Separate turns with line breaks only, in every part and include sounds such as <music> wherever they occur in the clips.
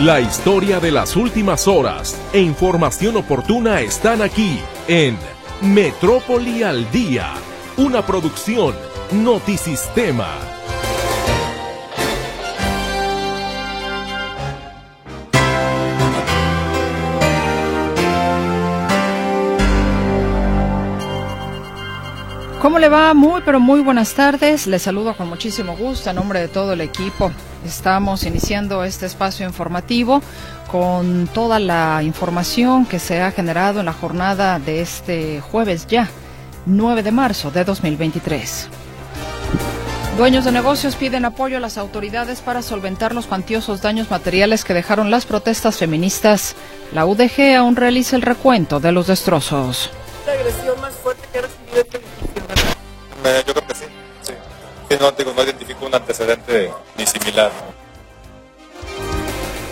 La historia de las últimas horas e información oportuna están aquí en Metrópoli al Día, una producción Notisistema.
¿Cómo le va? Muy, pero muy buenas tardes. Les saludo con muchísimo gusto a nombre de todo el equipo. Estamos iniciando este espacio informativo con toda la información que se ha generado en la jornada de este jueves ya, 9 de marzo de 2023. Dueños de negocios piden apoyo a las autoridades para solventar los cuantiosos daños materiales que dejaron las protestas feministas. La UDG aún realiza el recuento de los destrozos.
Eh, yo creo que sí. sí. Sí, no, digo, no identifico un antecedente ni similar.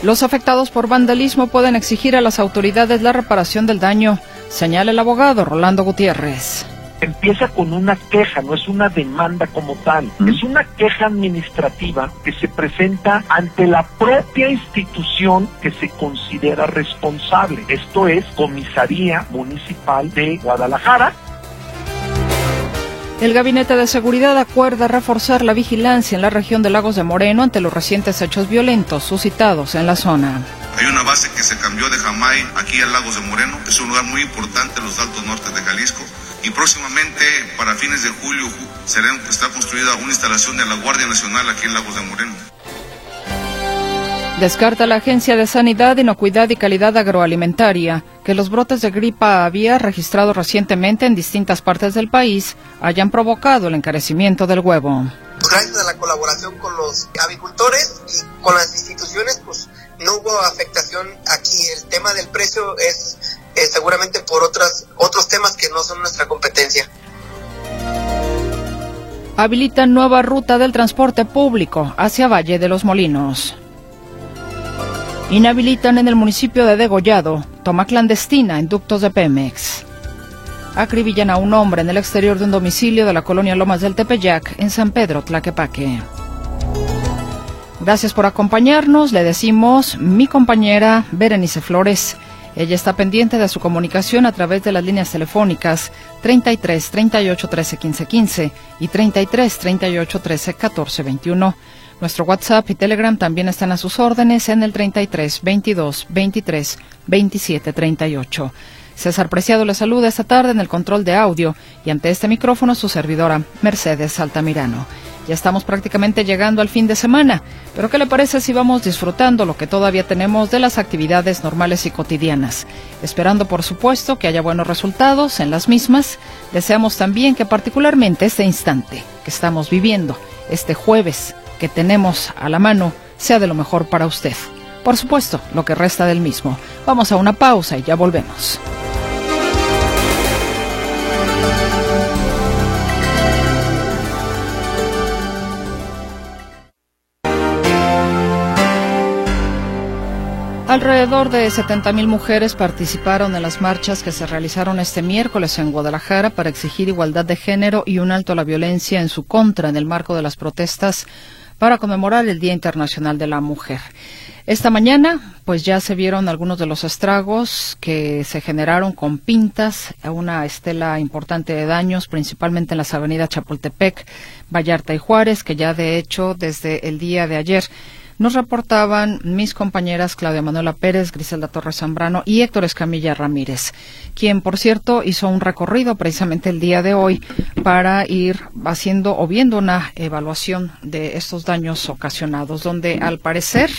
Los afectados por vandalismo pueden exigir a las autoridades la reparación del daño, señala el abogado Rolando Gutiérrez.
empieza con una queja, no es una demanda como tal, es una queja administrativa que se presenta ante la propia institución que se considera responsable. Esto es Comisaría Municipal de Guadalajara.
El Gabinete de Seguridad acuerda reforzar la vigilancia en la región de Lagos de Moreno ante los recientes hechos violentos suscitados en la zona.
Hay una base que se cambió de Jamay aquí a Lagos de Moreno. Es un lugar muy importante en los altos nortes de Jalisco. Y próximamente, para fines de julio, ju- será, está construida una instalación de la Guardia Nacional aquí en Lagos de Moreno.
Descarta la Agencia de Sanidad, Inocuidad y Calidad Agroalimentaria que los brotes de gripa aviar registrados recientemente en distintas partes del país hayan provocado el encarecimiento del huevo.
gracias a la colaboración con los avicultores y con las instituciones, pues no hubo afectación aquí. El tema del precio es eh, seguramente por otras, otros temas que no son nuestra competencia.
Habilitan nueva ruta del transporte público hacia Valle de los Molinos. Inhabilitan en el municipio de Degollado toma clandestina en ductos de Pemex. Acribillan a un hombre en el exterior de un domicilio de la colonia Lomas del Tepeyac en San Pedro, Tlaquepaque. Gracias por acompañarnos, le decimos mi compañera Berenice Flores. Ella está pendiente de su comunicación a través de las líneas telefónicas 33 38 13 15 15 y 33 38 13 14 21. Nuestro WhatsApp y Telegram también están a sus órdenes en el 33 22 23 27 38. César Preciado le saluda esta tarde en el control de audio y ante este micrófono su servidora Mercedes Altamirano. Ya estamos prácticamente llegando al fin de semana, pero ¿qué le parece si vamos disfrutando lo que todavía tenemos de las actividades normales y cotidianas? Esperando, por supuesto, que haya buenos resultados en las mismas, deseamos también que particularmente este instante que estamos viviendo, este jueves que tenemos a la mano, sea de lo mejor para usted. Por supuesto, lo que resta del mismo. Vamos a una pausa y ya volvemos. Alrededor de 70.000 mujeres participaron en las marchas que se realizaron este miércoles en Guadalajara para exigir igualdad de género y un alto a la violencia en su contra en el marco de las protestas para conmemorar el Día Internacional de la Mujer. Esta mañana, pues ya se vieron algunos de los estragos que se generaron con pintas, una estela importante de daños, principalmente en las avenidas Chapultepec, Vallarta y Juárez, que ya de hecho desde el día de ayer nos reportaban mis compañeras Claudia Manuela Pérez, Griselda Torres Zambrano y Héctor Escamilla Ramírez, quien, por cierto, hizo un recorrido precisamente el día de hoy para ir haciendo o viendo una evaluación de estos daños ocasionados, donde al parecer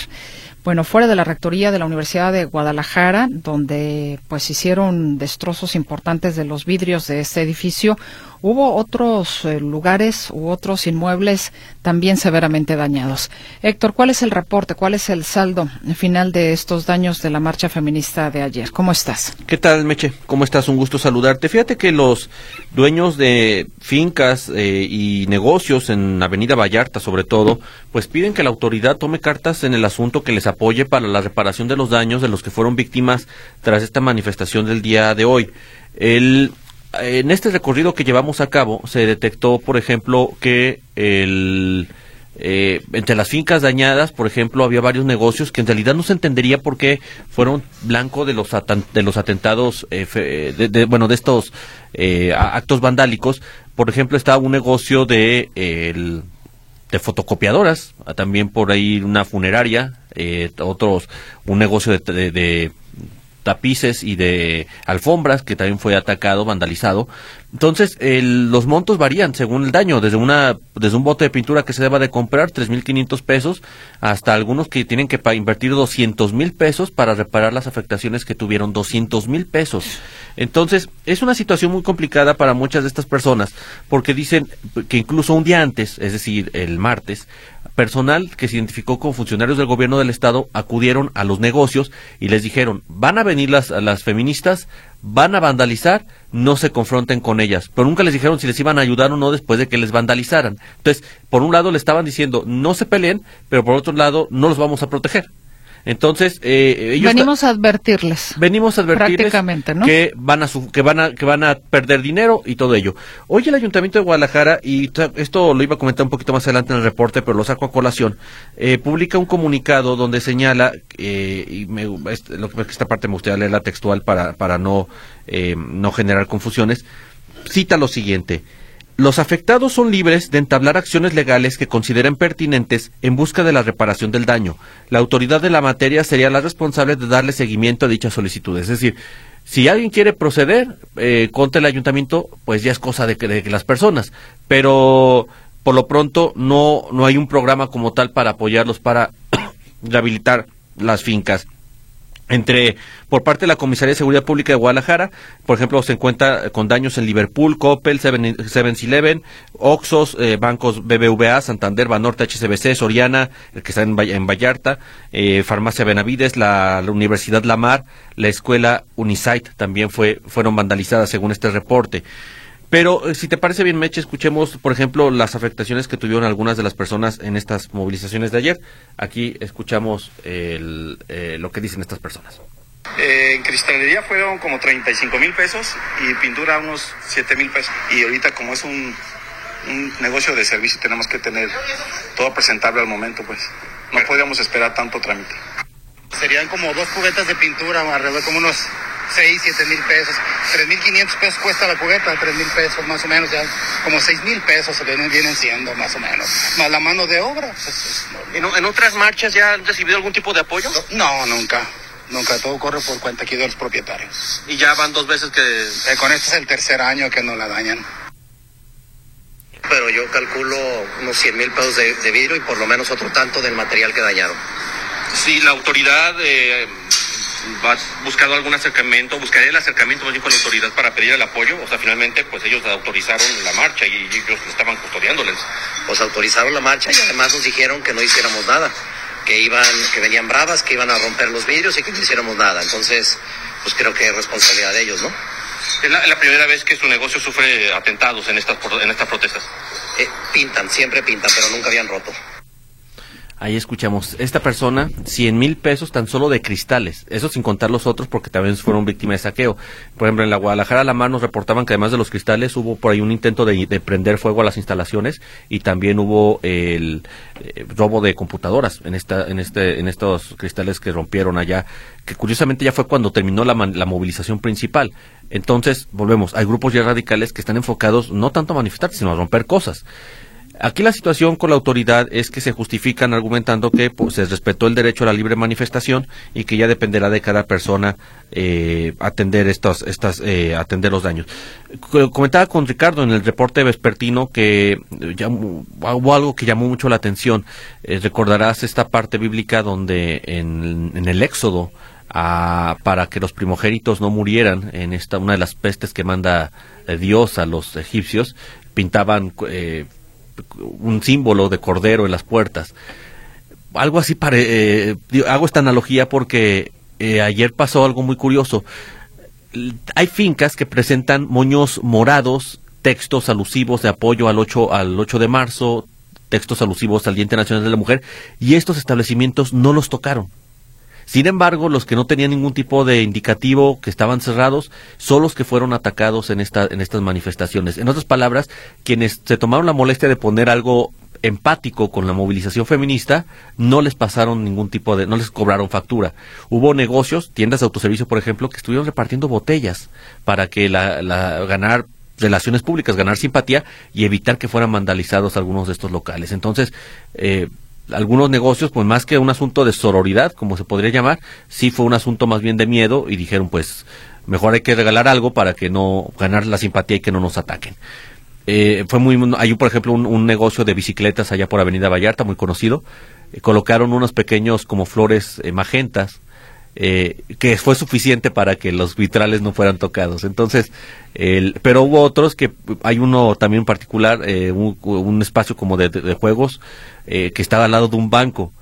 bueno, fuera de la rectoría de la Universidad de Guadalajara, donde pues hicieron destrozos importantes de los vidrios de este edificio, hubo otros eh, lugares u otros inmuebles también severamente dañados. Héctor, ¿cuál es el reporte? ¿Cuál es el saldo final de estos daños de la marcha feminista de ayer? ¿Cómo estás?
¿Qué tal, Meche? ¿Cómo estás? Un gusto saludarte. Fíjate que los dueños de fincas eh, y negocios en Avenida Vallarta, sobre todo, pues piden que la autoridad tome cartas en el asunto que les apoye para la reparación de los daños de los que fueron víctimas tras esta manifestación del día de hoy. El, en este recorrido que llevamos a cabo se detectó, por ejemplo, que el eh, entre las fincas dañadas, por ejemplo, había varios negocios que en realidad no se entendería por qué fueron blanco de los, de los atentados, eh, de, bueno, de estos eh, actos vandálicos. Por ejemplo, estaba un negocio de, de fotocopiadoras, también por ahí una funeraria, otros, un negocio de tapices y de alfombras que también fue atacado, vandalizado. Entonces, los montos varían según el daño, desde una desde un bote de pintura que se deba de comprar 3.500 pesos hasta algunos que tienen que invertir 200.000 pesos para reparar las afectaciones que tuvieron 200.000 pesos. Entonces, es una situación muy complicada para muchas de estas personas porque dicen que incluso un día antes, es decir, el martes, personal que se identificó con funcionarios del gobierno del estado acudieron a los negocios y les dijeron, van a venir las, las feministas, van a vandalizar, no se confronten con ellas. Pero nunca les dijeron si les iban a ayudar o no después de que les vandalizaran. Entonces, por un lado le estaban diciendo, no se peleen, pero por otro lado, no los vamos a proteger. Entonces, eh, ellos
venimos a advertirles.
Venimos a advertirles que van a que van a que van a perder dinero y todo ello. Hoy el Ayuntamiento de Guadalajara y esto lo iba a comentar un poquito más adelante en el reporte, pero lo saco a colación. Eh, publica un comunicado donde señala eh, y me, lo que esta parte me gustaría leerla textual para para no eh, no generar confusiones. Cita lo siguiente. Los afectados son libres de entablar acciones legales que consideren pertinentes en busca de la reparación del daño. La autoridad de la materia sería la responsable de darle seguimiento a dichas solicitudes. Es decir, si alguien quiere proceder eh, contra el ayuntamiento, pues ya es cosa de, de, las personas. Pero por lo pronto no, no hay un programa como tal para apoyarlos para <coughs> rehabilitar las fincas entre por parte de la Comisaría de Seguridad Pública de Guadalajara, por ejemplo, se encuentra con daños en Liverpool, Coppel, Seven, Eleven, Oxos, eh, bancos BBVA, Santander, Banorte, HCBC, Soriana, el que está en, Vallarta, eh, Farmacia Benavides, la, Universidad Lamar, la escuela Unisite también fue, fueron vandalizadas según este reporte. Pero eh, si te parece bien, Meche, escuchemos, por ejemplo, las afectaciones que tuvieron algunas de las personas en estas movilizaciones de ayer. Aquí escuchamos el, eh, lo que dicen estas personas.
Eh, en cristalería fueron como 35 mil pesos y pintura unos 7 mil pesos. Y ahorita como es un, un, negocio de servicio tenemos que tener todo presentable al momento, pues no podríamos esperar tanto trámite.
Serían como dos cubetas de pintura, alrededor como unos 6, 7 mil pesos. 3 mil 500 pesos cuesta la cubeta, 3 mil pesos más o menos, ya como 6 mil pesos se vienen, vienen siendo más o menos. Más la mano de obra. Pues,
¿En, ¿En, otras marchas ya han recibido algún tipo de apoyo?
No, nunca. Nunca, todo corre por cuenta aquí de los propietarios.
¿Y ya van dos veces que...?
Eh, con este es el tercer año que nos la dañan.
Pero yo calculo unos 100 mil pesos de, de, vidrio y por lo menos otro tanto del material que dañaron.
Sí, la autoridad... Eh ¿Has buscado algún acercamiento? ¿Buscaría el acercamiento más bien con la autoridad para pedir el apoyo? O sea, finalmente, pues ellos autorizaron la marcha y ellos estaban custodiándoles.
Pues autorizaron la marcha y además nos dijeron que no hiciéramos nada, que iban, que venían bravas, que iban a romper los vidrios y que no hiciéramos nada. Entonces, pues creo que es responsabilidad de ellos, ¿no?
Es la, la primera vez que su negocio sufre atentados en estas, en estas protestas.
Eh, pintan, siempre pintan, pero nunca habían roto.
Ahí escuchamos, esta persona, 100 mil pesos tan solo de cristales, eso sin contar los otros porque también fueron víctimas de saqueo. Por ejemplo, en la Guadalajara la mar nos reportaban que además de los cristales hubo por ahí un intento de, prender fuego a las instalaciones y también hubo el eh, robo de computadoras en, esta, en, este, en estos cristales que rompieron allá, que curiosamente ya fue cuando terminó la, la movilización principal. Entonces, volvemos, hay grupos ya radicales que están enfocados no tanto a manifestar, sino a romper cosas. Aquí la situación con la autoridad es que se justifican argumentando que pues, se respetó el derecho a la libre manifestación y que ya dependerá de cada persona eh, atender estos, estas, eh, atender los daños. Comentaba con Ricardo en el reporte vespertino que hubo algo que llamó mucho la atención. Eh, recordarás esta parte bíblica donde en, el Éxodo para que los primogénitos no murieran en esta una de las pestes que manda Dios a los egipcios pintaban eh, un símbolo de cordero en las puertas. Algo así, pare, eh, hago esta analogía porque eh, ayer pasó algo muy curioso. Hay fincas que presentan moños morados, textos alusivos de apoyo al 8, al 8 de marzo, textos alusivos al Día Internacional de la Mujer, y estos establecimientos no los tocaron Sin embargo, los que no tenían ningún tipo de indicativo, que estaban cerrados, son los que fueron atacados en, esta, en estas manifestaciones. En otras palabras, quienes se tomaron la molestia de poner algo empático con la movilización feminista, no les pasaron ningún tipo de, no les cobraron factura. Hubo negocios, tiendas de autoservicio, por ejemplo, que estuvieron repartiendo botellas para que la, la ganar relaciones públicas, ganar simpatía y evitar que fueran vandalizados algunos de estos locales. Entonces, eh, algunos negocios, pues más que un asunto de sororidad, como se podría llamar, sí fue un asunto más bien de miedo y dijeron, pues mejor hay que regalar algo para que no ganar la simpatía y que no nos ataquen. Eh, fue muy, hay por ejemplo un, negocio de bicicletas allá por Avenida Vallarta, muy conocido. Eh, colocaron unos pequeños como flores eh, magentas, que fue suficiente para que los vitrales no fueran tocados. Entonces, el, pero hubo otros que hay uno también particular, un, espacio como de juegos que estaba al lado de un banco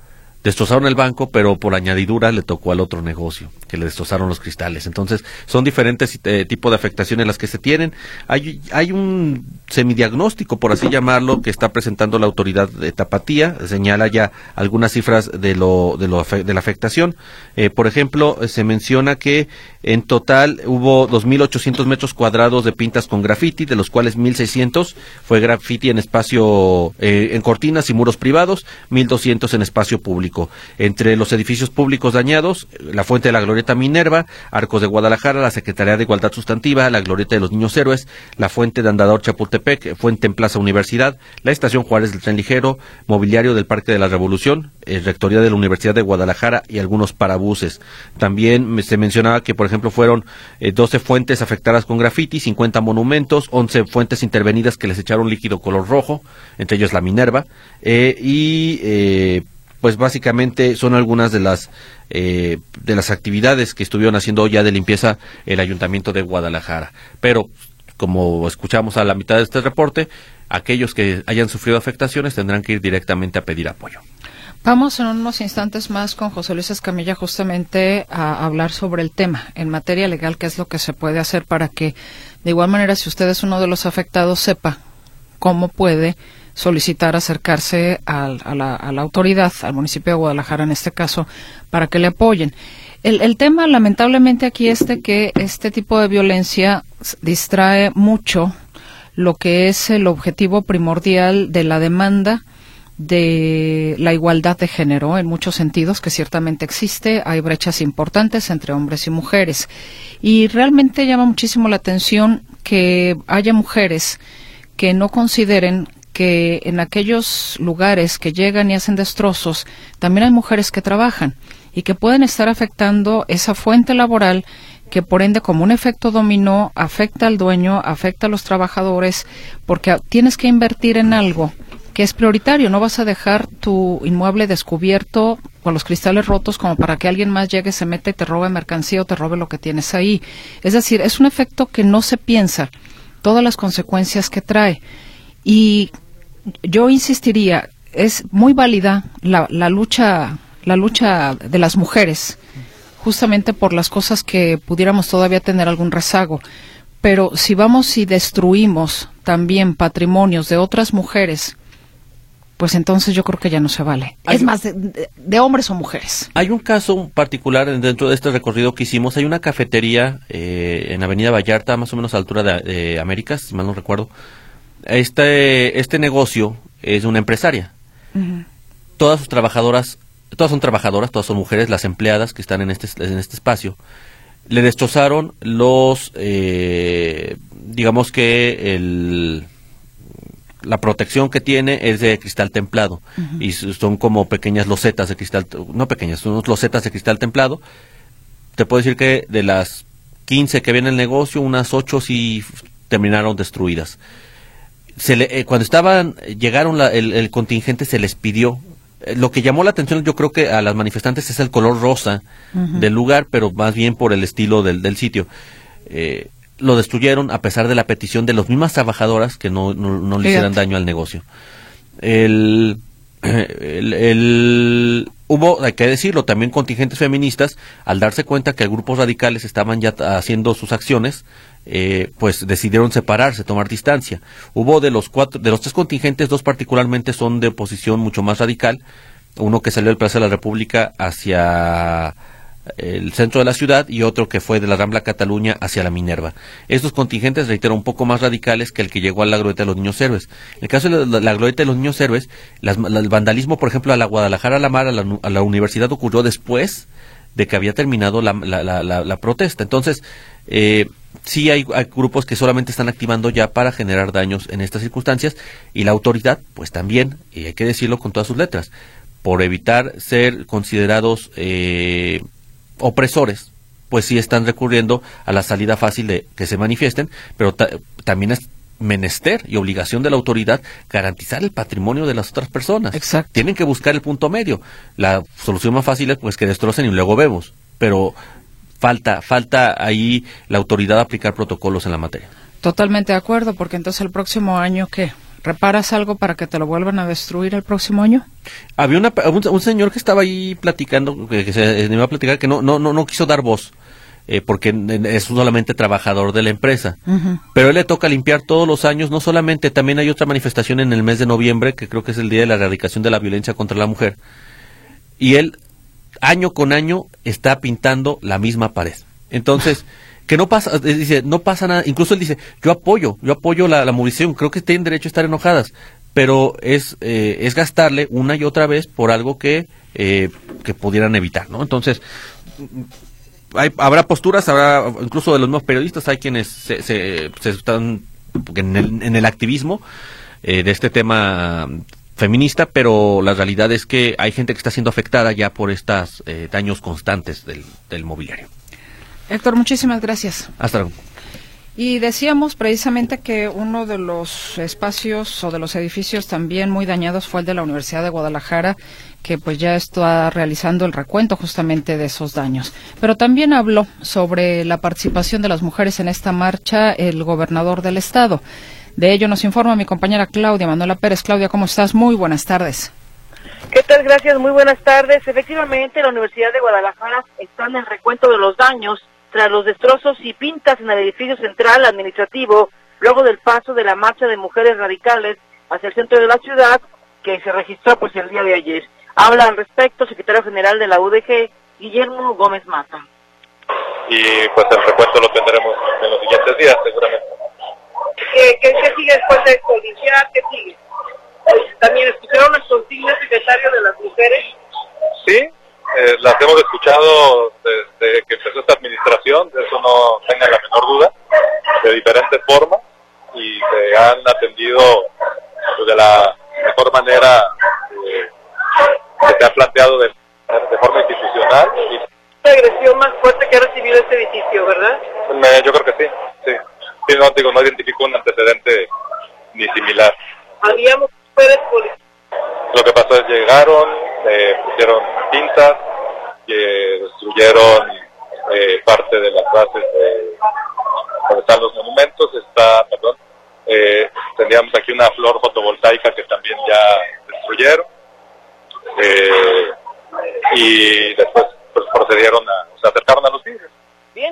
destrozaron el banco, pero por añadidura le tocó al otro negocio, que le destrozaron los cristales. Entonces, son diferentes eh, tipos de afectaciones las que se tienen. Hay, un semidiagnóstico, por así llamarlo, que está presentando la autoridad de Tapatía, señala ya algunas cifras de la afectación. Eh, por ejemplo, se menciona que en total hubo 2.800 metros cuadrados de pintas con graffiti, de los cuales 1.600 fue graffiti en espacio, eh, en cortinas y muros privados, 1.200 en espacio público. Entre los edificios públicos dañados, la Fuente de la Glorieta Minerva, Arcos de Guadalajara, la Secretaría de Igualdad Sustantiva, la Glorieta de los Niños Héroes, la Fuente de Andador Chapultepec, Fuente en Plaza Universidad, la Estación Juárez del Tren Ligero, Mobiliario del Parque de la Revolución, eh, Rectoría de la Universidad de Guadalajara y algunos parabuses. También se mencionaba que, por ejemplo, fueron 12 eh, fuentes afectadas con grafiti, 50 monumentos, 11 fuentes intervenidas que les echaron líquido color rojo, entre ellos la Minerva, eh, y pues básicamente son algunas de las eh, de las actividades que estuvieron haciendo ya de limpieza el ayuntamiento de Guadalajara. Pero como escuchamos a la mitad de este reporte aquellos que hayan sufrido afectaciones tendrán que ir directamente a pedir apoyo.
Vamos en unos instantes más con José Luis Escamilla justamente a hablar sobre el tema en materia legal, qué es lo que se puede hacer para que, de igual manera, si usted es uno de los afectados, sepa cómo puede solicitar acercarse a, la, autoridad, al municipio de Guadalajara en este caso, para que le apoyen. El, el, tema, lamentablemente, aquí es de que este tipo de violencia distrae mucho lo que es el objetivo primordial de la demanda de la igualdad de género en muchos sentidos, que ciertamente existe. Hay brechas importantes entre hombres y mujeres. Y realmente llama muchísimo la atención que haya mujeres que no consideren que en aquellos lugares que llegan y hacen destrozos, también hay mujeres que trabajan y que pueden estar afectando esa fuente laboral que por ende como un efecto dominó afecta al dueño, afecta a los trabajadores, porque tienes que invertir en algo que es prioritario, no vas a dejar tu inmueble descubierto con los cristales rotos como para que alguien más llegue, se meta y te robe mercancía o te robe lo que tienes ahí. Es decir, es un efecto que no se piensa, todas las consecuencias que trae. Y yo insistiría, es muy válida la, la lucha la lucha de las mujeres, justamente por las cosas que pudiéramos todavía tener algún rezago. Pero si vamos y destruimos también patrimonios de otras mujeres, pues entonces yo creo que ya no se vale. es más, de, hombres o mujeres.
Hay un caso particular dentro de este recorrido que hicimos. Hay una cafetería eh, en Avenida Vallarta, más o menos a altura de Américas, si mal no recuerdo, este, este negocio es una empresaria. Todas sus trabajadoras, todas son trabajadoras, todas son mujeres, las empleadas que están en este, en este espacio. Le destrozaron los, eh, digamos que el, la protección que tiene es de cristal templado y son como pequeñas losetas de cristal, no pequeñas, son losetas de cristal templado. Te puedo decir que de las 15 que viene el negocio, unas 8 sí terminaron destruidas se le, eh, cuando estaban, llegaron el, contingente, se les pidió. Eh, lo que llamó la atención, yo creo que a las manifestantes es el color rosa del lugar, pero más bien por el estilo del, del sitio. Eh, lo destruyeron a pesar de la petición de las mismas trabajadoras que no, no, le hicieran daño al negocio. El, el, hubo, hay que decirlo, también contingentes feministas, al darse cuenta que grupos radicales estaban ya haciendo sus acciones, eh, pues decidieron separarse, tomar distancia. Hubo de los cuatro, de los tres contingentes, dos particularmente son de oposición mucho más radical. Uno que salió del Plaza de la República hacia el centro de la ciudad y otro que fue de la Rambla Cataluña hacia la Minerva. Estos contingentes, reitero, un poco más radicales que el que llegó a la glorieta de los niños héroes. En el caso de la, la de los niños héroes, las- la- el vandalismo, por ejemplo, a la Guadalajara, a la Mar, a la, universidad ocurrió después de que había terminado la- la protesta. Entonces, eh, sí hay, hay grupos que solamente están activando ya para generar daños en estas circunstancias y la autoridad, pues también, y hay que decirlo con todas sus letras, por evitar ser considerados eh, opresores, pues sí están recurriendo a la salida fácil de que se manifiesten, pero ta- también es menester y obligación de la autoridad garantizar el patrimonio de las otras personas.
Exacto.
Tienen que buscar el punto medio. La solución más fácil es pues que destrocen y luego vemos, pero falta falta ahí la autoridad aplicar protocolos en la materia.
Totalmente de acuerdo, porque entonces el próximo año, ¿qué? ¿Reparas algo para que te lo vuelvan a destruir el próximo año?
Había una, un, un señor que estaba ahí platicando, que, se iba a platicar, que no, no, no, no quiso dar voz, eh, porque es solamente trabajador de la empresa. Pero él le toca limpiar todos los años, no solamente, también hay otra manifestación en el mes de noviembre, que creo que es el Día de la Erradicación de la Violencia contra la Mujer. Y él, año con año, está pintando la misma pared. Entonces, <laughs> que no pasa, eh, dice, no pasa nada. Incluso él dice, yo apoyo, yo apoyo la, la movilización, creo que tienen derecho a estar enojadas, pero es, eh, es gastarle una y otra vez por algo que, eh, que pudieran evitar, ¿no? Entonces, hay, habrá posturas, habrá incluso de los mismos periodistas, hay quienes se, se, se están en el, en el activismo eh, de este tema feminista, pero la realidad es que hay gente que está siendo afectada ya por estos eh, daños constantes del, del mobiliario.
Héctor, muchísimas gracias.
Hasta luego.
Y decíamos precisamente que uno de los espacios o de los edificios también muy dañados fue el de la Universidad de Guadalajara, que pues ya está realizando el recuento justamente de esos daños. Pero también habló sobre la participación de las mujeres en esta marcha el gobernador del estado. De ello nos informa mi compañera Claudia Manuela Pérez. Claudia, ¿cómo estás? Muy buenas tardes.
¿Qué tal? Gracias, muy buenas tardes. Efectivamente, la Universidad de Guadalajara está en el recuento de los daños tras los destrozos y pintas en el edificio central administrativo, luego del paso de la marcha de mujeres radicales hacia el centro de la ciudad, que se registró pues el día de ayer. Habla al respecto el secretario general de la UDG, Guillermo Gómez Mata.
Y pues el recuento lo tendremos en los siguientes días, seguramente.
¿Qué, qué, qué sigue después de esto? ¿Limpiar? ¿Qué sigue? También escucharon las consignas, secretario de las mujeres.
Sí, eh, las hemos escuchado desde que empezó esta administración, de eso no tengan la menor duda, de diferentes formas y se han atendido pues, de la mejor manera eh, que se ha planteado de, de forma institucional. Y
La agresión más fuerte que ha recibido este edificio, ¿verdad?
me- yo creo que sí, sí. Sí, no, digo, no identifico un antecedente ni similar.
Había mujeres policías.
Lo que pasó es llegaron, eh, pusieron pintas, que destruyeron eh, parte de las bases de donde están los monumentos. Está, perdón, eh, teníamos aquí una flor fotovoltaica que también ya destruyeron. Eh, y después pues, procedieron a, se acercaron a los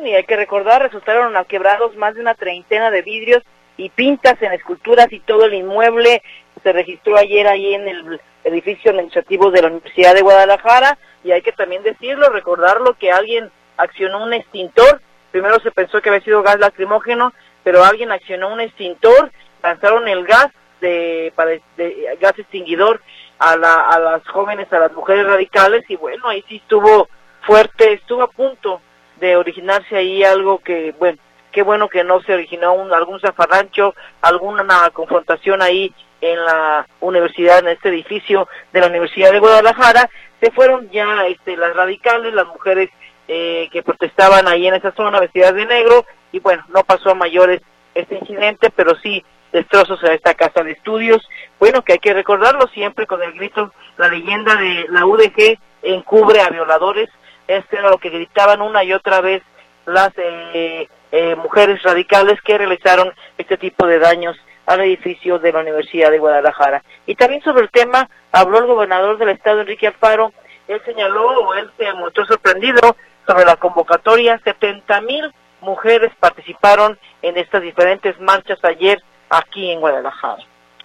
y hay que recordar, resultaron quebrados más de una treintena de vidrios y pintas en esculturas y todo el inmueble. Se registró ayer ahí en el edificio administrativo de la Universidad de Guadalajara y hay que también decirlo, recordarlo que alguien accionó un extintor, primero se pensó que había sido gas lacrimógeno, pero alguien accionó un extintor, lanzaron el gas de, para, de gas extinguidor a, la, a las jóvenes, a las mujeres radicales y bueno, ahí sí estuvo fuerte, estuvo a punto de originarse ahí algo que, bueno, qué bueno que no se originó un, algún zafarrancho, alguna confrontación ahí en la universidad, en este edificio de la Universidad de Guadalajara, se fueron ya este, las radicales, las mujeres eh, que protestaban ahí en esa zona vestidas de negro, y bueno, no pasó a mayores este incidente, pero sí destrozos a esta casa de estudios, bueno, que hay que recordarlo siempre con el grito, la leyenda de la UDG encubre a violadores, este era lo que gritaban una y otra vez las eh, eh, mujeres radicales que realizaron este tipo de daños al edificio de la Universidad de Guadalajara. Y también sobre el tema habló el gobernador del estado, Enrique Alfaro, él señaló o él se mostró sorprendido sobre la convocatoria, 70 mil mujeres participaron en estas diferentes marchas ayer aquí en Guadalajara.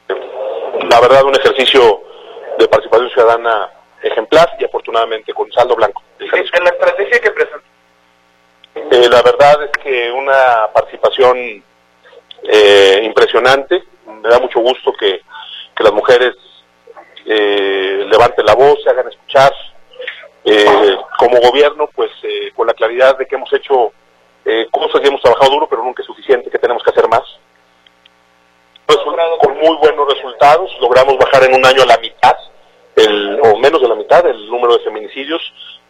La verdad, un ejercicio de participación ciudadana ejemplar y afortunadamente con saldo blanco.
En la estrategia que
la verdad es que una participación eh, impresionante. Me da mucho gusto que, que las mujeres eh, levanten la voz, se hagan escuchar. Eh, como gobierno, pues eh, con la claridad de que hemos hecho eh, cosas y hemos trabajado duro, pero nunca es suficiente, que tenemos que hacer más. Resultado con muy buenos resultados, logramos bajar en un año a la mitad, el, o menos de la mitad, el número de feminicidios,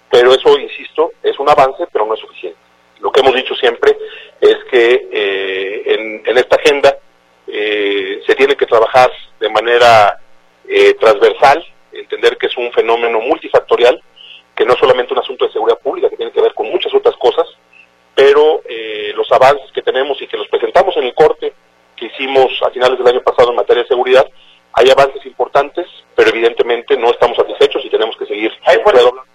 pero eso, insisto, es un avance, pero no es suficiente. Lo que hemos dicho siempre es que eh, en, en, esta agenda eh, se tiene que trabajar de manera eh, transversal, entender que es un fenómeno multifactorial, que no es solamente un asunto de seguridad pública, que tiene que ver con muchas otras cosas, pero eh, los avances que tenemos y que los presentamos en el corte que hicimos a finales del año pasado en materia de seguridad, hay avances importantes, pero evidentemente no estamos satisfechos y tenemos que seguir.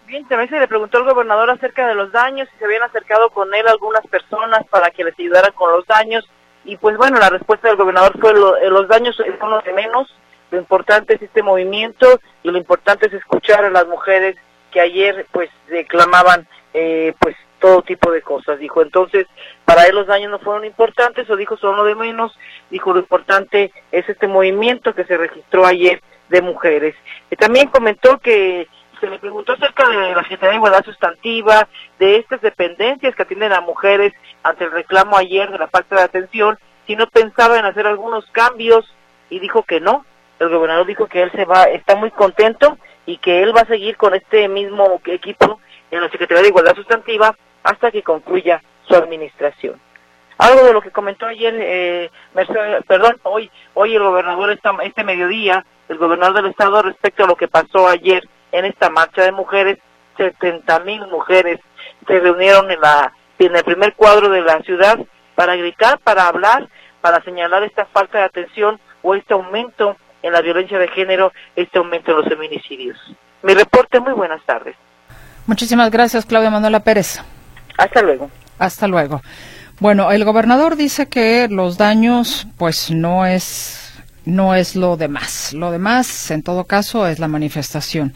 Bien, también se le preguntó al gobernador acerca de los daños, si se habían acercado con él algunas personas para que les ayudaran con los daños, y pues bueno, la respuesta del gobernador fue lo, eh, los daños son los de menos, lo importante es este movimiento y lo importante es escuchar a las mujeres que ayer pues reclamaban eh, pues todo tipo de cosas, dijo. Entonces, para él los daños no fueron importantes, o dijo son lo de menos, dijo lo importante es este movimiento que se registró ayer de mujeres. Y también comentó que se le preguntó acerca de la Secretaría de Igualdad Sustantiva, de estas dependencias que atienden a mujeres ante el reclamo ayer de la falta de atención, si no pensaba en hacer algunos cambios, y dijo que no. El gobernador dijo que él se va, está muy contento y que él va a seguir con este mismo equipo en la Secretaría de Igualdad Sustantiva hasta que concluya su administración. Algo de lo que comentó ayer, eh, Mercedes, perdón, hoy, hoy el gobernador esta, este mediodía, el gobernador del estado respecto a lo que pasó ayer en esta marcha de mujeres, 70 mil mujeres se reunieron en la en el primer cuadro de la ciudad para gritar, para hablar, para señalar esta falta de atención o este aumento en la violencia de género, este aumento en los feminicidios. Mi reporte, muy buenas tardes.
Muchísimas gracias, Claudia Manuela Pérez.
Hasta luego.
Hasta luego. Bueno, el gobernador dice que los daños, pues no es no es lo demás. Lo demás, en todo caso, es la manifestación.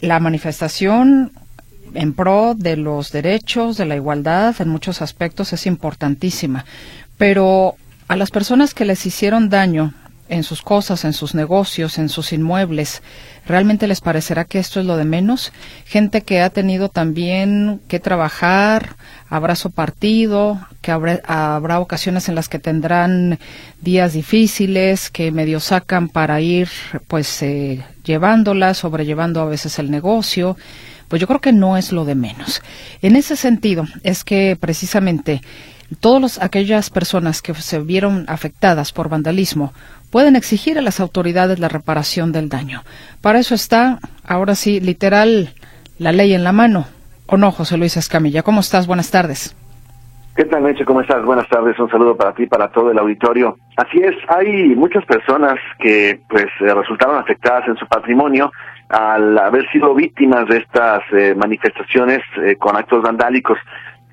La manifestación en pro de los derechos, de la igualdad, en muchos aspectos es importantísima. Pero a las personas que les hicieron daño en sus cosas, en sus negocios, en sus inmuebles, ¿realmente les parecerá que esto es lo de menos? Gente que ha tenido también que trabajar, abrazo partido, que habrá, habrá ocasiones en las que tendrán días difíciles, que medio sacan para ir pues eh, llevándola, sobrellevando a veces el negocio. Pues yo creo que no es lo de menos. En ese sentido, es que precisamente todas aquellas personas que se vieron afectadas por vandalismo pueden exigir a las autoridades la reparación del daño. Para eso está, ahora sí, literal, la ley en la mano. ¿O no, José Luis Escamilla? ¿Cómo estás? Buenas tardes.
¿Qué tal, Meche? ¿Cómo estás? Buenas tardes. Un saludo para ti para todo el auditorio. Así es, hay muchas personas que pues eh, resultaron afectadas en su patrimonio al haber sido víctimas de estas eh, manifestaciones eh, con actos vandálicos.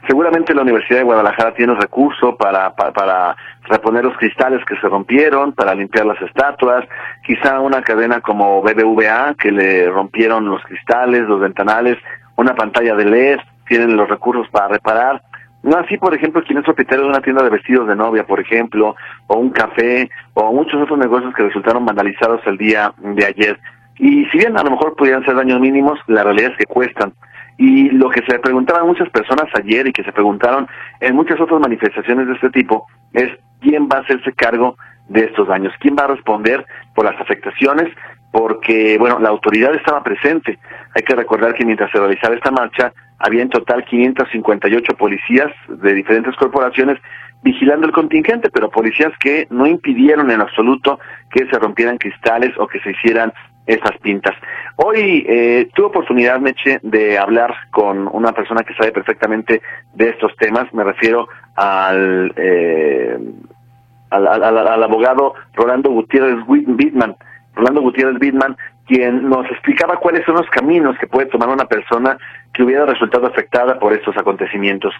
Seguramente la Universidad de Guadalajara tiene recursos para, para, para, reponer los cristales que se rompieron, para limpiar las estatuas, quizá una cadena como BBVA que le rompieron los cristales, los ventanales, una pantalla de LED, tienen los recursos para reparar. No así, por ejemplo, quien es propietario de una tienda de vestidos de novia, por ejemplo, o un café, o muchos otros negocios que resultaron vandalizados el día de ayer. Y si bien a lo mejor pudieran ser daños mínimos, la realidad es que cuestan. Y lo que se preguntaban muchas personas ayer y que se preguntaron en muchas otras manifestaciones de este tipo es quién va a hacerse cargo de estos daños, quién va a responder por las afectaciones, porque, bueno, la autoridad estaba presente. Hay que recordar que mientras se realizaba esta marcha, había en total 558 policías de diferentes corporaciones vigilando el contingente, pero policías que no impidieron en absoluto que se rompieran cristales o que se hicieran esas pintas. Hoy eh, tuve oportunidad, Meche, de hablar con una persona que sabe perfectamente de estos temas. Me refiero al, eh, al, al, al, abogado Rolando Gutiérrez Bitman. Rolando Gutiérrez Bitman, quien nos explicaba cuáles son los caminos que puede tomar una persona que hubiera resultado afectada por estos acontecimientos.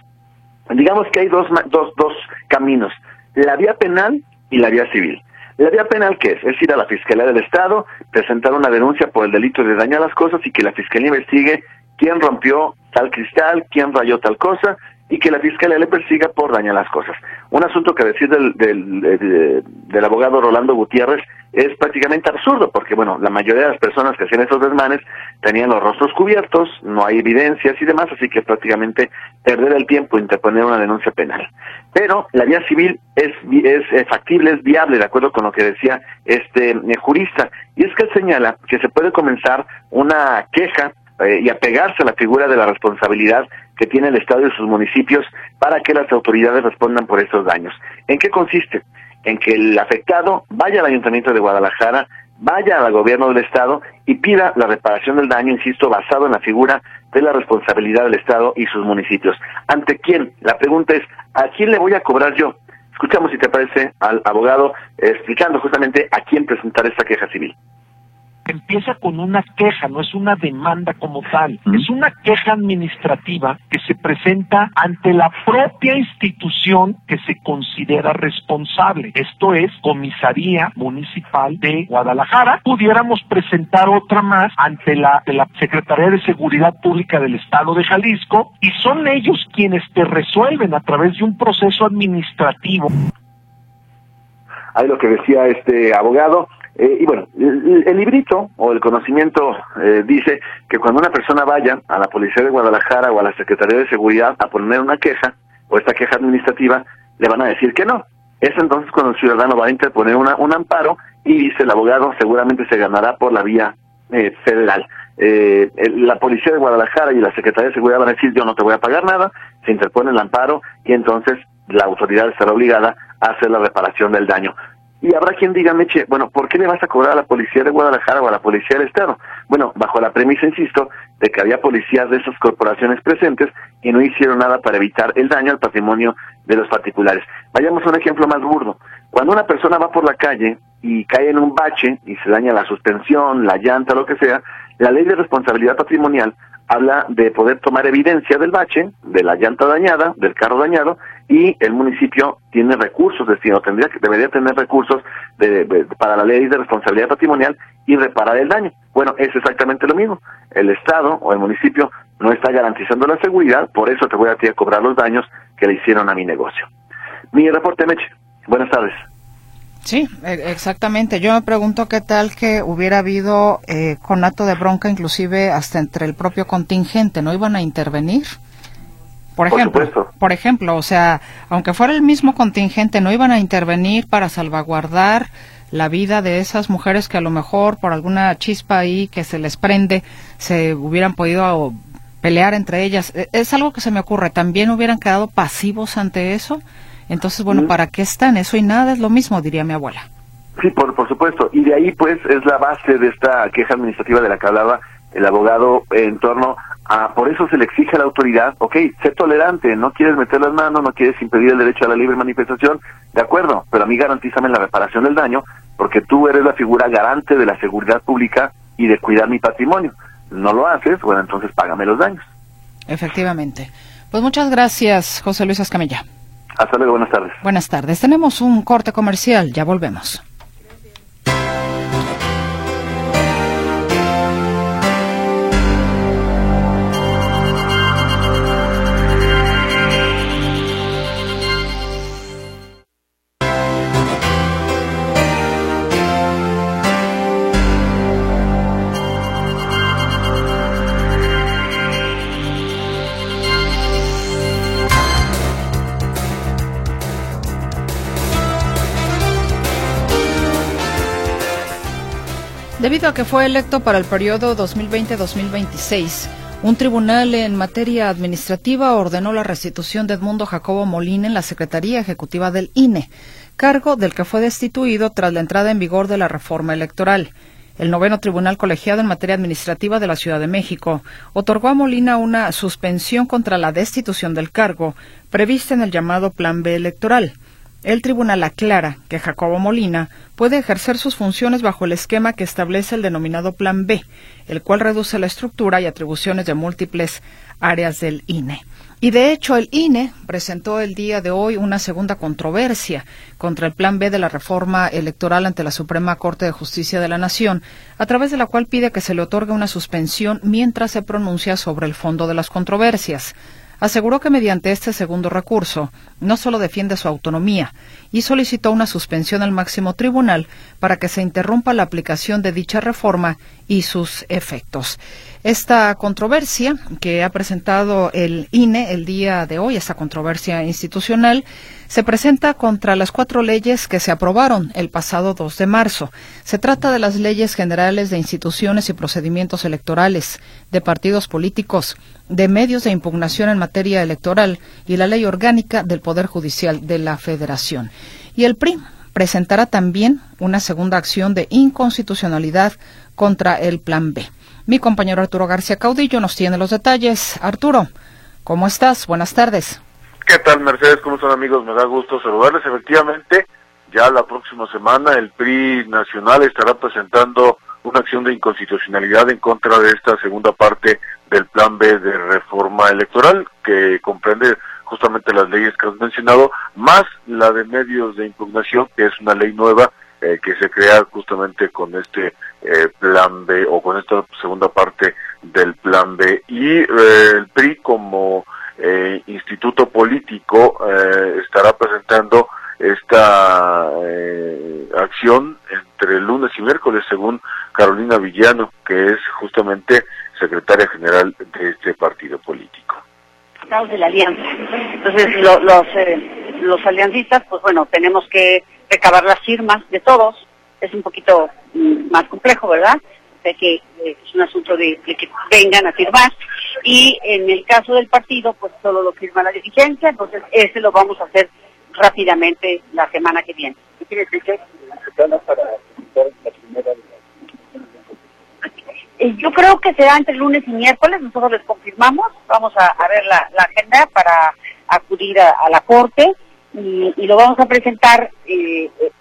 Digamos que hay dos, dos, dos caminos, la vía penal y la vía civil. La vía penal, ¿qué es? Es ir a la Fiscalía del Estado, presentar una denuncia por el delito de dañar las cosas y que la Fiscalía investigue quién rompió tal cristal, quién rayó tal cosa y que la fiscalía le persiga por dañar las cosas. Un asunto que decir del, del, del, abogado Rolando Gutiérrez es prácticamente absurdo, porque bueno, la mayoría de las personas que hacían esos desmanes tenían los rostros cubiertos, no hay evidencias y demás, así que prácticamente perder el tiempo interponer una denuncia penal. Pero la vía civil es, es, factible, es viable, de acuerdo con lo que decía este eh, jurista, y es que señala que se puede comenzar una queja eh, y apegarse a la figura de la responsabilidad que tiene el Estado y sus municipios para que las autoridades respondan por esos daños. ¿En qué consiste? En que el afectado vaya al Ayuntamiento de Guadalajara, vaya al gobierno del Estado y pida la reparación del daño, insisto, basado en la figura de la responsabilidad del Estado y sus municipios. ¿Ante quién? La pregunta es, ¿a quién le voy a cobrar yo? Escuchamos, si te parece, al abogado explicando justamente a quién presentar esta queja civil
empieza con una queja, no es una demanda como tal, es una queja administrativa que se presenta ante la propia institución que se considera responsable. Esto es Comisaría Municipal de Guadalajara. Pudiéramos presentar otra más ante la, la Secretaría de Seguridad Pública del Estado de Jalisco y son ellos quienes te resuelven a través de un proceso administrativo.
Ahí lo que decía este abogado, eh, y bueno, el, librito o el conocimiento eh, dice que cuando una persona vaya a la Policía de Guadalajara o a la Secretaría de Seguridad a poner una queja o esta queja administrativa, le van a decir que no. Es entonces cuando el ciudadano va a interponer una, un amparo y dice el abogado seguramente se ganará por la vía eh, federal. la Policía de Guadalajara y la Secretaría de Seguridad van a decir yo no te voy a pagar nada, se interpone el amparo y entonces la autoridad estará obligada a hacer la reparación del daño. Y habrá quien diga, Meche, bueno, ¿por qué le vas a cobrar a la policía de Guadalajara o a la policía del Estado? Bueno, bajo la premisa, insisto, de que había policías de esas corporaciones presentes y no hicieron nada para evitar el daño al patrimonio de los particulares. Vayamos a un ejemplo más burdo. Cuando una persona va por la calle y cae en un bache y se daña la suspensión, la llanta, lo que sea, la ley de responsabilidad patrimonial habla de poder tomar evidencia del bache, de la llanta dañada, del carro dañado, y el municipio tiene recursos destinados, tendría que, debería tener recursos para la ley de responsabilidad patrimonial y reparar el daño. Bueno, es exactamente lo mismo. El Estado o el municipio no está garantizando la seguridad, por eso te voy a ti a cobrar los daños que le hicieron a mi negocio. Mi reporte, Meche. Buenas tardes.
Sí, e, exactamente. Yo me pregunto qué tal que hubiera habido eh, conato de bronca, inclusive hasta entre el propio contingente, ¿no iban a intervenir? Por ejemplo, por, ejemplo, o sea, aunque fuera el mismo contingente, no iban a intervenir para salvaguardar la vida de esas mujeres que a lo mejor por alguna chispa ahí que se les prende se hubieran podido pelear entre ellas. E, es algo que se me ocurre. ¿También hubieran quedado pasivos ante eso? Entonces, bueno, ¿para qué están? Eso y nada es lo mismo, diría mi abuela.
Sí, por, por supuesto. Y de ahí, pues, es la base de esta queja administrativa de la que hablaba el abogado en torno a, por eso se le exige a la autoridad, ok, sé tolerante, no quieres meter las manos, no quieres impedir el derecho a la libre manifestación, de acuerdo, pero a mí garantízame la reparación del daño, porque tú eres la figura garante de la seguridad pública y de cuidar mi patrimonio. No lo haces, bueno, entonces págame los daños.
Efectivamente. Pues muchas gracias, José Luis Escamilla.
Hasta luego, buenas tardes.
Buenas tardes. Tenemos un corte comercial, ya volvemos. Debido a que fue electo para el periodo 2020-2026, un tribunal en materia administrativa ordenó la restitución de Edmundo Jacobo Molina en la Secretaría Ejecutiva del INE, cargo del que fue destituido tras la entrada en vigor de la reforma electoral. El noveno Tribunal Colegiado en Materia Administrativa de la Ciudad de México otorgó a Molina una suspensión contra la destitución del cargo prevista en el llamado Plan B electoral. El tribunal aclara que Jacobo Molina puede ejercer sus funciones bajo el esquema que establece el denominado Plan B, el cual reduce la estructura y atribuciones de múltiples áreas del INE. Y de hecho, el INE presentó el día de hoy una segunda controversia contra el Plan B de la reforma electoral ante la Suprema Corte de Justicia de la Nación, a través de la cual pide que se le otorgue una suspensión mientras se pronuncia sobre el fondo de las controversias. Aseguró que mediante este segundo recurso no solo defiende su autonomía y solicitó una suspensión al máximo tribunal para que se interrumpa la aplicación de dicha reforma y sus efectos. Esta controversia que ha presentado el INE el día de hoy, esta controversia institucional, se presenta contra las cuatro leyes que se aprobaron el pasado 2 de marzo. Se trata de las leyes generales de instituciones y procedimientos electorales, de partidos políticos, de medios de impugnación en materia electoral y la ley orgánica del Poder Judicial de la Federación. Y el PRI presentará también una segunda acción de inconstitucionalidad contra el Plan B. Mi compañero Arturo García Caudillo nos tiene los detalles. Arturo, ¿cómo estás? Buenas tardes.
¿Qué tal, Mercedes? ¿Cómo están, amigos? Me da gusto saludarles. Efectivamente, ya la próxima semana el PRI nacional estará presentando una acción de inconstitucionalidad en contra de esta segunda parte del plan B de reforma electoral, que comprende justamente las leyes que has mencionado, más la de medios de impugnación, que es una ley nueva eh, que se crea justamente con este eh, plan B o con esta segunda parte del plan B. Y eh, el PRI como instituto político estará presentando esta acción entre lunes y miércoles, según Carolina Villano, que es justamente secretaria general de este partido político.
De la alianza. Entonces, los, los aliancistas, pues bueno, tenemos que recabar las firmas de todos. Es un poquito mm, más complejo, ¿verdad? De que eh, es un asunto de, que vengan a firmar. Y en el caso del partido, pues solo lo firma la dirigencia, entonces ese lo vamos a hacer rápidamente la semana que viene. ¿Qué quiere decir que? Eh, yo creo que será entre lunes y miércoles, nosotros les confirmamos, vamos a, ver la, agenda para acudir a la corte y, lo vamos a presentar. Eh, eh,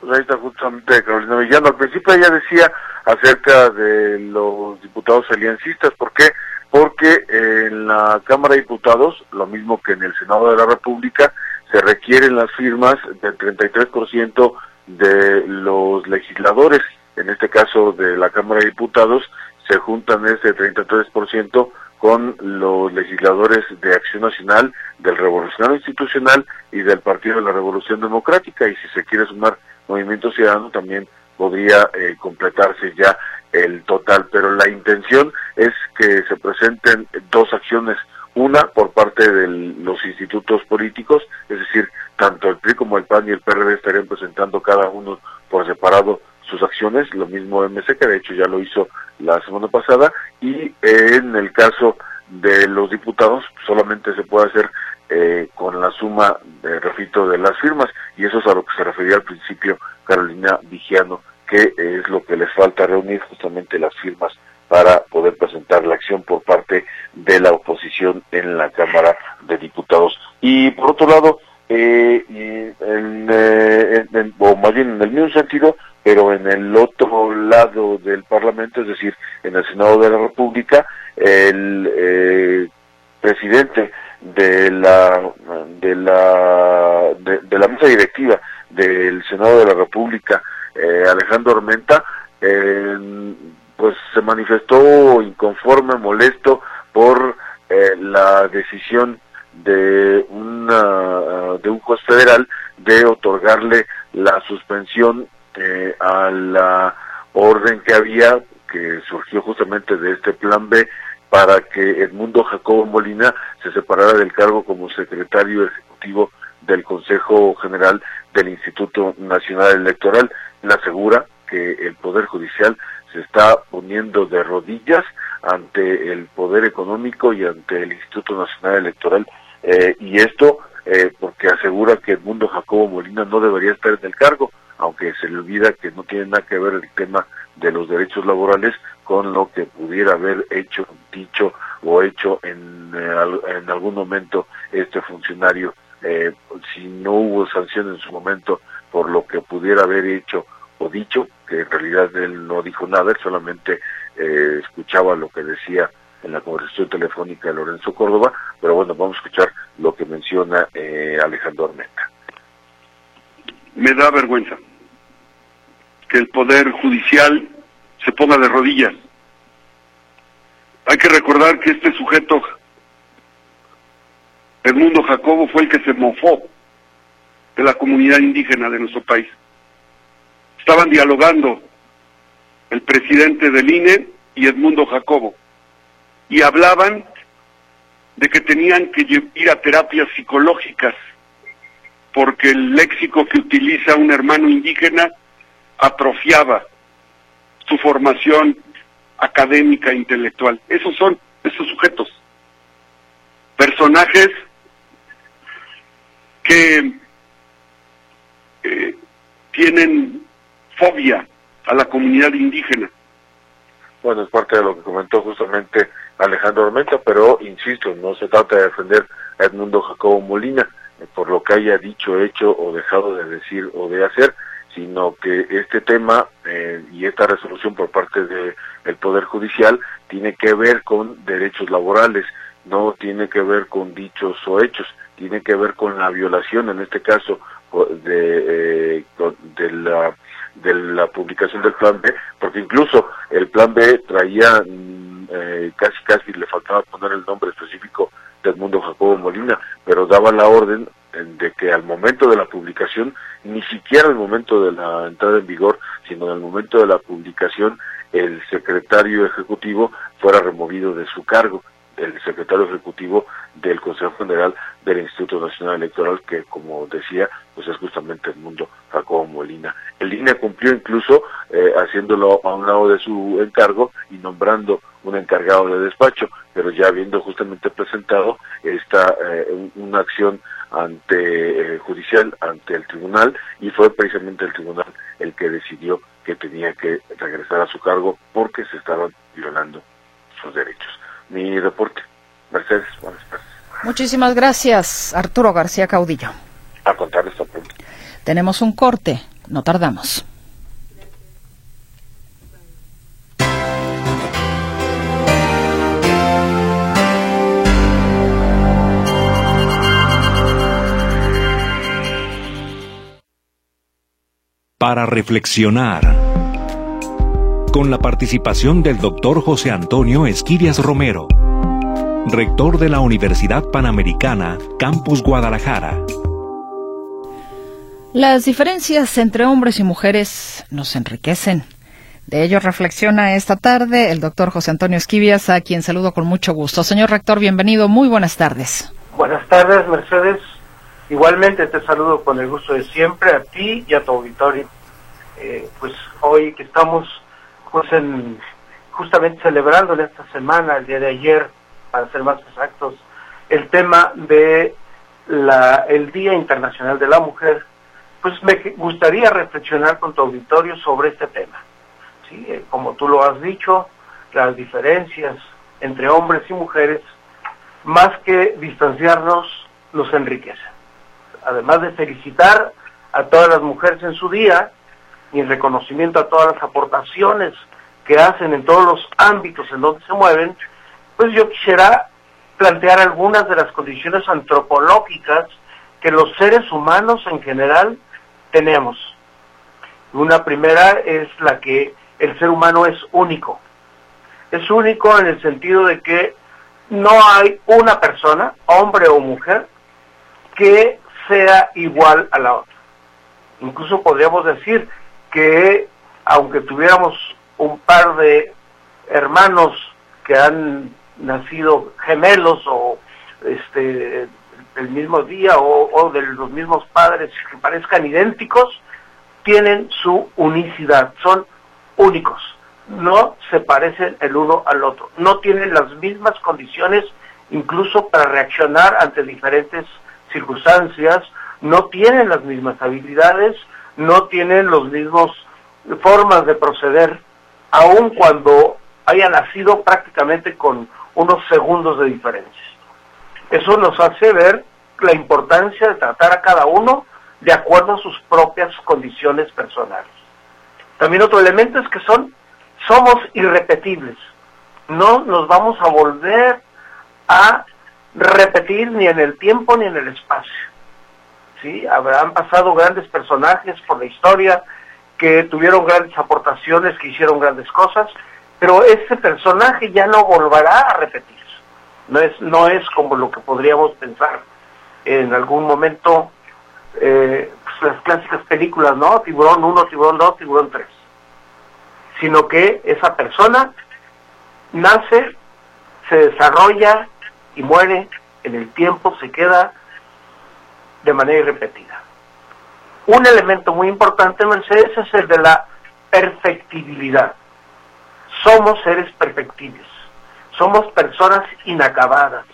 pues ahí está justamente Carolina Villano. Al principio ella decía acerca de los diputados aliancistas. ¿Por qué? Porque en la Cámara de Diputados, lo mismo que en el Senado de la República, se requieren las firmas del 33% de los legisladores. En este caso de la Cámara de Diputados, se juntan ese 33% con los legisladores de Acción Nacional, del Revolucionario Institucional y del Partido de la Revolución Democrática. Y si se quiere sumar Movimiento Ciudadano, también podría eh, completarse ya el total. Pero la intención es que se presenten dos acciones. Una por parte de los institutos políticos, es decir, tanto el PRI como el PAN y el PRD estarían presentando cada uno por separado sus acciones, lo mismo MC, que de hecho ya lo hizo la semana pasada, y en el caso de los diputados solamente se puede hacer eh, con la suma, de, repito, de las firmas, y eso es a lo que se refería al principio Carolina Vigiano, que es lo que les falta reunir justamente las firmas para poder presentar la acción por parte de la oposición en la Cámara de Diputados. Y por otro lado, eh, en, eh, o más bien en el mismo sentido, pero en el otro lado del Parlamento, es decir, en el Senado de la República, el eh, presidente de la de la de, la mesa directiva del Senado de la República, eh, Alejandro Armenta, pues se manifestó inconforme, molesto por eh, la decisión de una de un juez federal de otorgarle la suspensión eh, a la orden que había, que surgió justamente de este plan B, para que Edmundo Jacobo Molina se separara del cargo como secretario ejecutivo del Consejo General del Instituto Nacional Electoral. Le asegura que el Poder Judicial se está poniendo de rodillas ante el Poder Económico y ante el Instituto Nacional Electoral. Eh, y esto eh, porque asegura que Edmundo Jacobo Molina no debería estar en el cargo aunque se le olvida que no tiene nada que ver el tema de los derechos laborales con lo que pudiera haber hecho, dicho o hecho en, eh, en algún momento este funcionario. Eh, si no hubo sanción en su momento por lo que pudiera haber hecho o dicho, que en realidad él no dijo nada, él solamente eh, escuchaba lo que decía en la conversación telefónica de Lorenzo Córdoba, pero bueno, vamos a escuchar lo que menciona Alejandro Armenta
me da vergüenza que el Poder Judicial se ponga de rodillas. Hay que recordar que este sujeto Edmundo Jacobo fue el que se mofó de la comunidad indígena de nuestro país. Estaban dialogando el presidente del INE y Edmundo Jacobo y hablaban de que tenían que ir a terapias psicológicas porque el léxico que utiliza un hermano indígena atrofiaba su formación académica e intelectual. Esos son esos sujetos, personajes que eh, tienen fobia a la comunidad indígena.
Bueno, es parte de lo que comentó justamente Alejandro Armenta, pero insisto, no se trata de defender a Edmundo Jacobo Molina eh, por lo que haya dicho, hecho o dejado de decir o de hacer, sino que este tema eh, y esta resolución por parte del el Poder Judicial tiene que ver con derechos laborales, no tiene que ver con dichos o hechos, tiene que ver con la violación, en este caso, de, eh, de la de la publicación del plan B, porque incluso el plan B traía mm, eh, casi casi le faltaba poner el nombre específico de Edmundo Jacobo Molina, pero daba la orden de que al momento de la publicación, ni siquiera al momento de la entrada en vigor, sino al momento de la publicación, el secretario ejecutivo fuera removido de su cargo el secretario ejecutivo del Consejo General del Instituto Nacional Electoral, que como decía, pues es justamente el mundo Jacobo Molina. El INE cumplió incluso eh, haciéndolo a un lado de su encargo y nombrando un encargado de despacho, pero ya habiendo justamente presentado esta eh, una acción ante eh, judicial ante el tribunal y fue precisamente el tribunal el que decidió que tenía que regresar a su cargo porque se estaban violando sus derechos mi reporte. Mercedes, buenas tardes.
Muchísimas gracias, Arturo García Caudillo.
A contar esto pronto.
Tenemos un corte, no tardamos.
Para reflexionar con la participación del doctor José Antonio Esquivias Romero, rector de la Universidad Panamericana, Campus Guadalajara.
Las diferencias entre hombres y mujeres nos enriquecen. De ello reflexiona esta tarde el doctor José Antonio Esquivias, a quien saludo con mucho gusto. Señor rector, bienvenido. Muy buenas tardes.
Buenas tardes, Mercedes. Igualmente te saludo con el gusto de siempre a ti y a tu auditorio. Eh, pues hoy que estamos pues en, justamente celebrando en esta semana, el día de ayer, para ser más exactos, el tema de la, el Día Internacional de la Mujer, pues me gustaría reflexionar con tu auditorio sobre este tema. ¿sí? Eh, como tú lo has dicho, las diferencias entre hombres y mujeres, más que distanciarnos, nos enriquecen. Además de felicitar a todas las mujeres en su día, y en reconocimiento a todas las aportaciones que hacen en todos los ámbitos en donde se mueven, pues yo quisiera plantear algunas de las condiciones antropológicas que los seres humanos en general tenemos. Una primera es la que el ser humano es único. Es único en el sentido de que no hay una persona, hombre o mujer, que sea igual a la otra. Incluso podríamos decir que aunque tuviéramos un par de hermanos que han nacido gemelos o este el mismo día o, de los mismos padres que parezcan idénticos, tienen su unicidad, son únicos, no se parecen el uno al otro, no tienen las mismas condiciones incluso para reaccionar ante diferentes circunstancias, no tienen las mismas habilidades, no tienen los mismos formas de proceder, aun cuando haya nacido prácticamente con unos segundos de diferencia. Eso nos hace ver la importancia de tratar a cada uno de acuerdo a sus propias condiciones personales. También otro elemento es que son, somos irrepetibles. No nos vamos a volver a repetir ni en el tiempo ni en el espacio. ¿Sí? Habrán pasado grandes personajes por la historia que tuvieron grandes aportaciones, que hicieron grandes cosas, pero ese personaje ya no volverá a repetirse. No es, no es como lo que podríamos pensar en algún momento eh, pues, las clásicas películas, ¿no? Tiburón 1, tiburón 2, tiburón 3. Sino que esa persona nace, se desarrolla y muere en el tiempo, se queda de manera irrepetida. Un elemento muy importante, Mercedes, es el de la perfectibilidad. Somos seres perfectibles, somos personas inacabadas,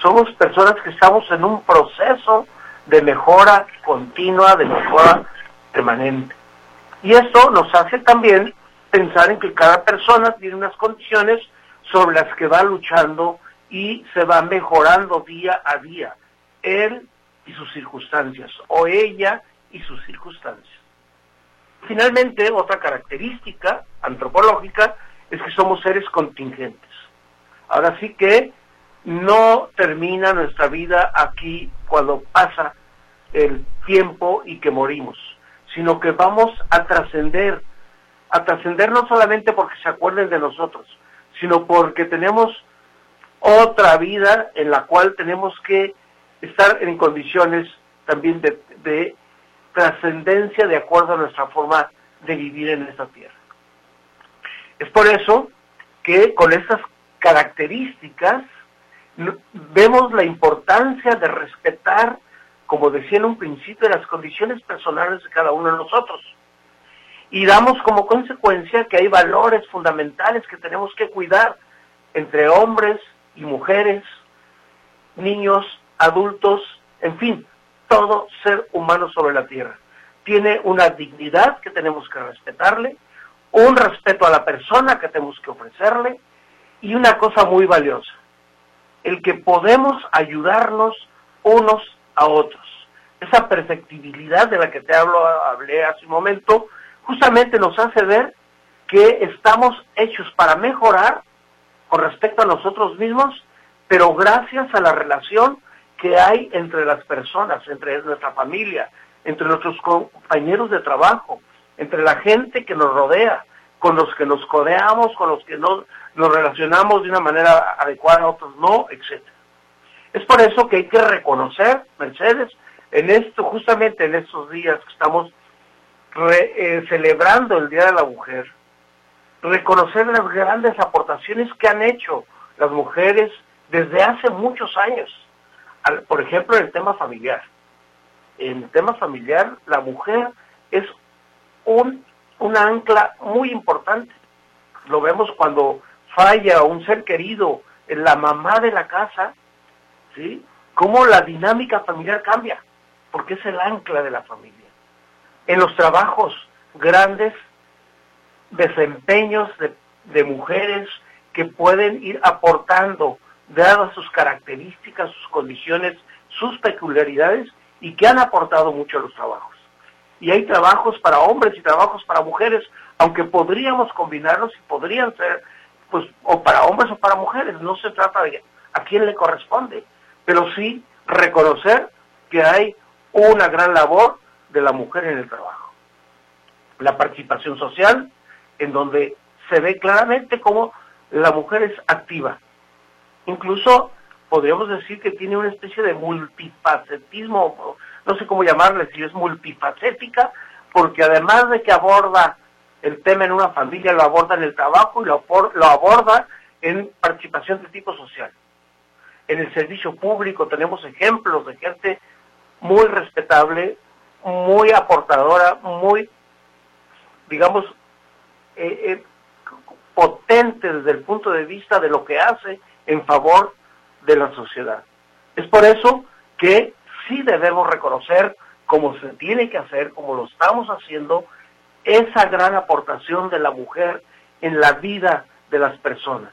somos personas que estamos en un proceso de mejora continua, de mejora permanente. Y eso nos hace también pensar en que cada persona tiene unas condiciones sobre las que va luchando y se va mejorando día a día, él y sus circunstancias, o ella y sus circunstancias. Finalmente, otra característica antropológica es que somos seres contingentes. Ahora sí que no termina nuestra vida aquí cuando pasa el tiempo y que morimos, sino que vamos a trascender, a trascender no solamente porque se acuerden de nosotros, sino porque tenemos otra vida en la cual tenemos que estar en condiciones también de, de trascendencia de acuerdo a nuestra forma de vivir en esta tierra. Es por eso que con estas características vemos la importancia de respetar, como decía en un principio, las condiciones personales de cada uno de nosotros. Y damos como consecuencia que hay valores fundamentales que tenemos que cuidar entre hombres y mujeres, niños, adultos, en fin, todo ser humano sobre la tierra. Tiene una dignidad que tenemos que respetarle, un respeto a la persona que tenemos que ofrecerle y una cosa muy valiosa, el que podemos ayudarnos unos a otros. Esa perfectibilidad de la que te hablo, hablé hace un momento, justamente nos hace ver que estamos hechos para mejorar con respecto a nosotros mismos, pero gracias a la relación que hay entre las personas, entre nuestra familia, entre nuestros compañeros de trabajo, entre la gente que nos rodea, con los que nos codeamos, con los que no, nos relacionamos de una manera adecuada, otros no, etc. Es por eso que hay que reconocer, Mercedes, en esto, justamente en estos días que estamos eh, celebrando el Día de la Mujer, reconocer las grandes aportaciones que han hecho las mujeres desde hace muchos años. Por ejemplo, en el tema familiar. En el tema familiar, la mujer es un, una ancla muy importante. Lo vemos cuando falla un ser querido, la mamá de la casa, ¿sí? Cómo la dinámica familiar cambia, porque es el ancla de la familia. En los trabajos grandes, desempeños de, de mujeres que pueden ir aportando, dadas sus características, sus condiciones, sus peculiaridades, y que han aportado mucho a los trabajos. Y hay trabajos para hombres y trabajos para mujeres, aunque podríamos combinarlos y podrían ser pues o para hombres o para mujeres, no se trata de a quién le corresponde, pero sí reconocer que hay una gran labor de la mujer en el trabajo. La participación social, en donde se ve claramente cómo la mujer es activa. Incluso podríamos decir que tiene una especie de multifacetismo, no sé cómo llamarle, si es multifacética, porque además de que aborda el tema en una familia, lo aborda en el trabajo y lo, lo aborda en participación de tipo social. En el servicio público tenemos ejemplos de gente muy respetable, muy aportadora, muy, digamos, eh, eh, potente desde el punto de vista de lo que hace en favor de la sociedad. Es por eso que sí debemos reconocer, como se tiene que hacer, como lo estamos haciendo, esa gran aportación de la mujer en la vida de las personas.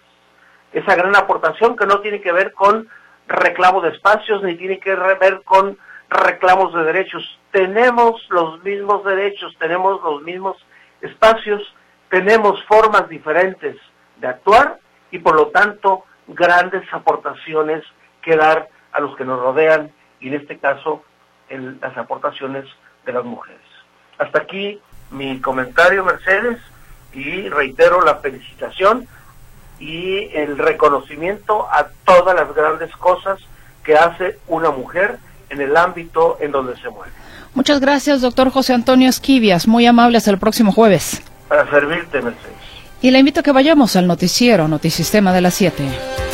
Esa gran aportación que no tiene que ver con reclamo de espacios ni tiene que ver con reclamos de derechos. Tenemos los mismos derechos, tenemos los mismos espacios, tenemos formas diferentes de actuar y por lo tanto grandes aportaciones que dar a los que nos rodean y en este caso las aportaciones de las mujeres. Hasta aquí mi comentario, Mercedes, y reitero la felicitación y el reconocimiento a todas las grandes cosas que hace una mujer en el ámbito en donde se mueve.
Muchas gracias, doctor José Antonio Esquivias. Muy amable hasta el próximo jueves.
Para servirte, Mercedes.
Y le invito a que vayamos al noticiero Notisistema de las 7.